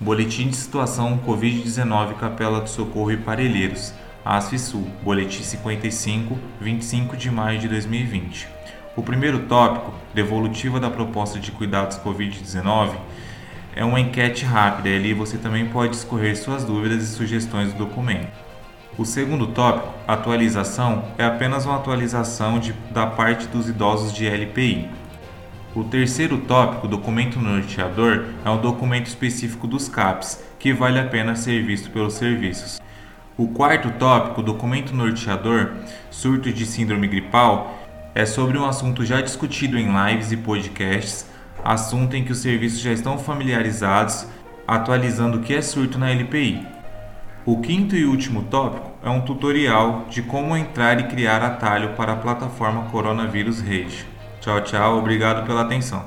Boletim de Situação Covid-19 Capela do Socorro e Parelheiros, ASFISUL, Boletim 55, 25 de maio de 2020. O primeiro tópico, devolutiva da proposta de cuidados Covid-19, é uma enquete rápida e ali você também pode escorrer suas dúvidas e sugestões do documento. O segundo tópico, atualização, é apenas uma atualização de, da parte dos idosos de LPI. O terceiro tópico, documento norteador, é um documento específico dos CAPs, que vale a pena ser visto pelos serviços. O quarto tópico, documento norteador, surto de síndrome gripal, é sobre um assunto já discutido em lives e podcasts, assunto em que os serviços já estão familiarizados, atualizando o que é surto na LPI. O quinto e último tópico é um tutorial de como entrar e criar atalho para a plataforma Coronavírus Rage. Tchau, tchau, obrigado pela atenção.